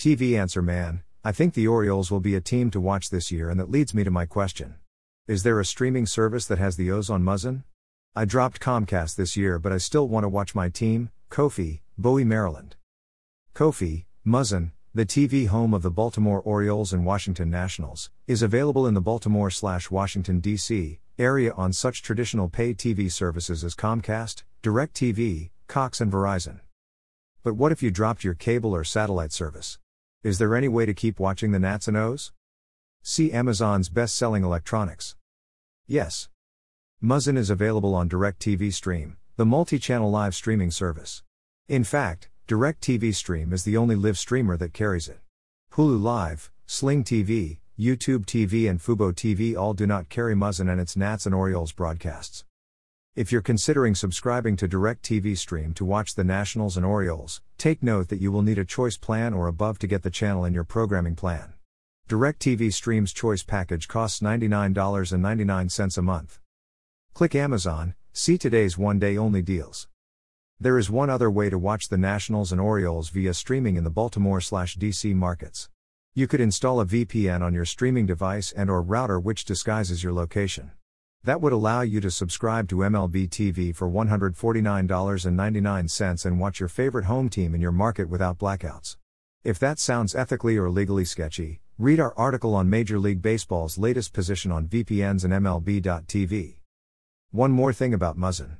TV Answer Man, I think the Orioles will be a team to watch this year, and that leads me to my question. Is there a streaming service that has the O's on MASN? I dropped Comcast this year, but I still want to watch my team, Kofi, Bowie, Maryland. Kofi, MASN, the TV home of the Baltimore Orioles and Washington Nationals, is available in the Baltimore slash Washington, D.C. area on such traditional pay TV services as Comcast, DirecTV, Cox, and Verizon. But what if you dropped your cable or satellite service? Is there any way to keep watching the Nats and O's? See Amazon's best selling electronics. Yes. MASN is available on DirecTV Stream, the multi channel live streaming service. In fact, DirecTV Stream is the only live streamer that carries it. Hulu Live, Sling TV, YouTube TV, and Fubo TV all do not carry MASN and its Nats and Orioles broadcasts. If you're considering subscribing to DirecTV Stream to watch the Nationals and Orioles, take note that you will need a choice plan or above to get the channel in your programming plan. DirecTV Stream's choice package costs $99.99 a month. Click Amazon, see today's one day only deals. There is one other way to watch the Nationals and Orioles via streaming in the Baltimore DC markets. You could install a VPN on your streaming device and or router which disguises your location. That would allow you to subscribe to MLB TV for $149.99 and watch your favorite home team in your market without blackouts. If that sounds ethically or legally sketchy, read our article on Major League Baseball's latest position on VPNs and MLB.tv. One more thing about MASN.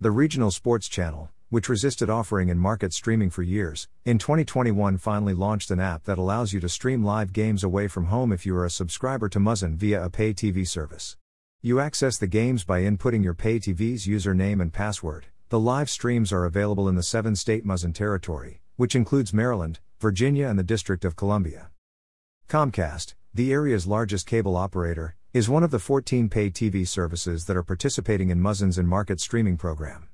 The regional sports channel, which resisted offering in market streaming for years, in 2021 finally launched an app that allows you to stream live games away from home if you are a subscriber to MASN via a pay TV service. You access the games by inputting your pay TV's username and password. The live streams are available in the seven state MASN territory, which includes Maryland, Virginia, and the District of Columbia. Comcast, the area's largest cable operator, is one of the 14 pay TV services that are participating in MASN's in market streaming program.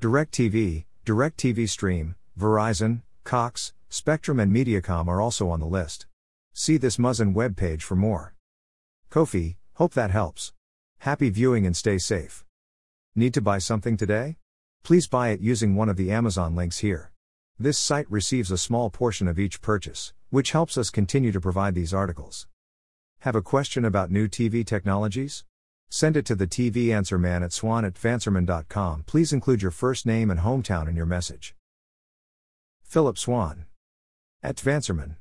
DirecTV, DirecTV Stream, Verizon, Cox, Spectrum, and Mediacom are also on the list. See this MASN webpage for more. Kofi, hope that helps. Happy viewing and stay safe. Need to buy something today? Please buy it using one of the Amazon links here. This site receives a small portion of each purchase, which helps us continue to provide these articles. Have a question about new TV technologies? Send it to the TV Answer Man at swan at. Please include your first name and hometown in your message. Philip Swan. At Vanserman.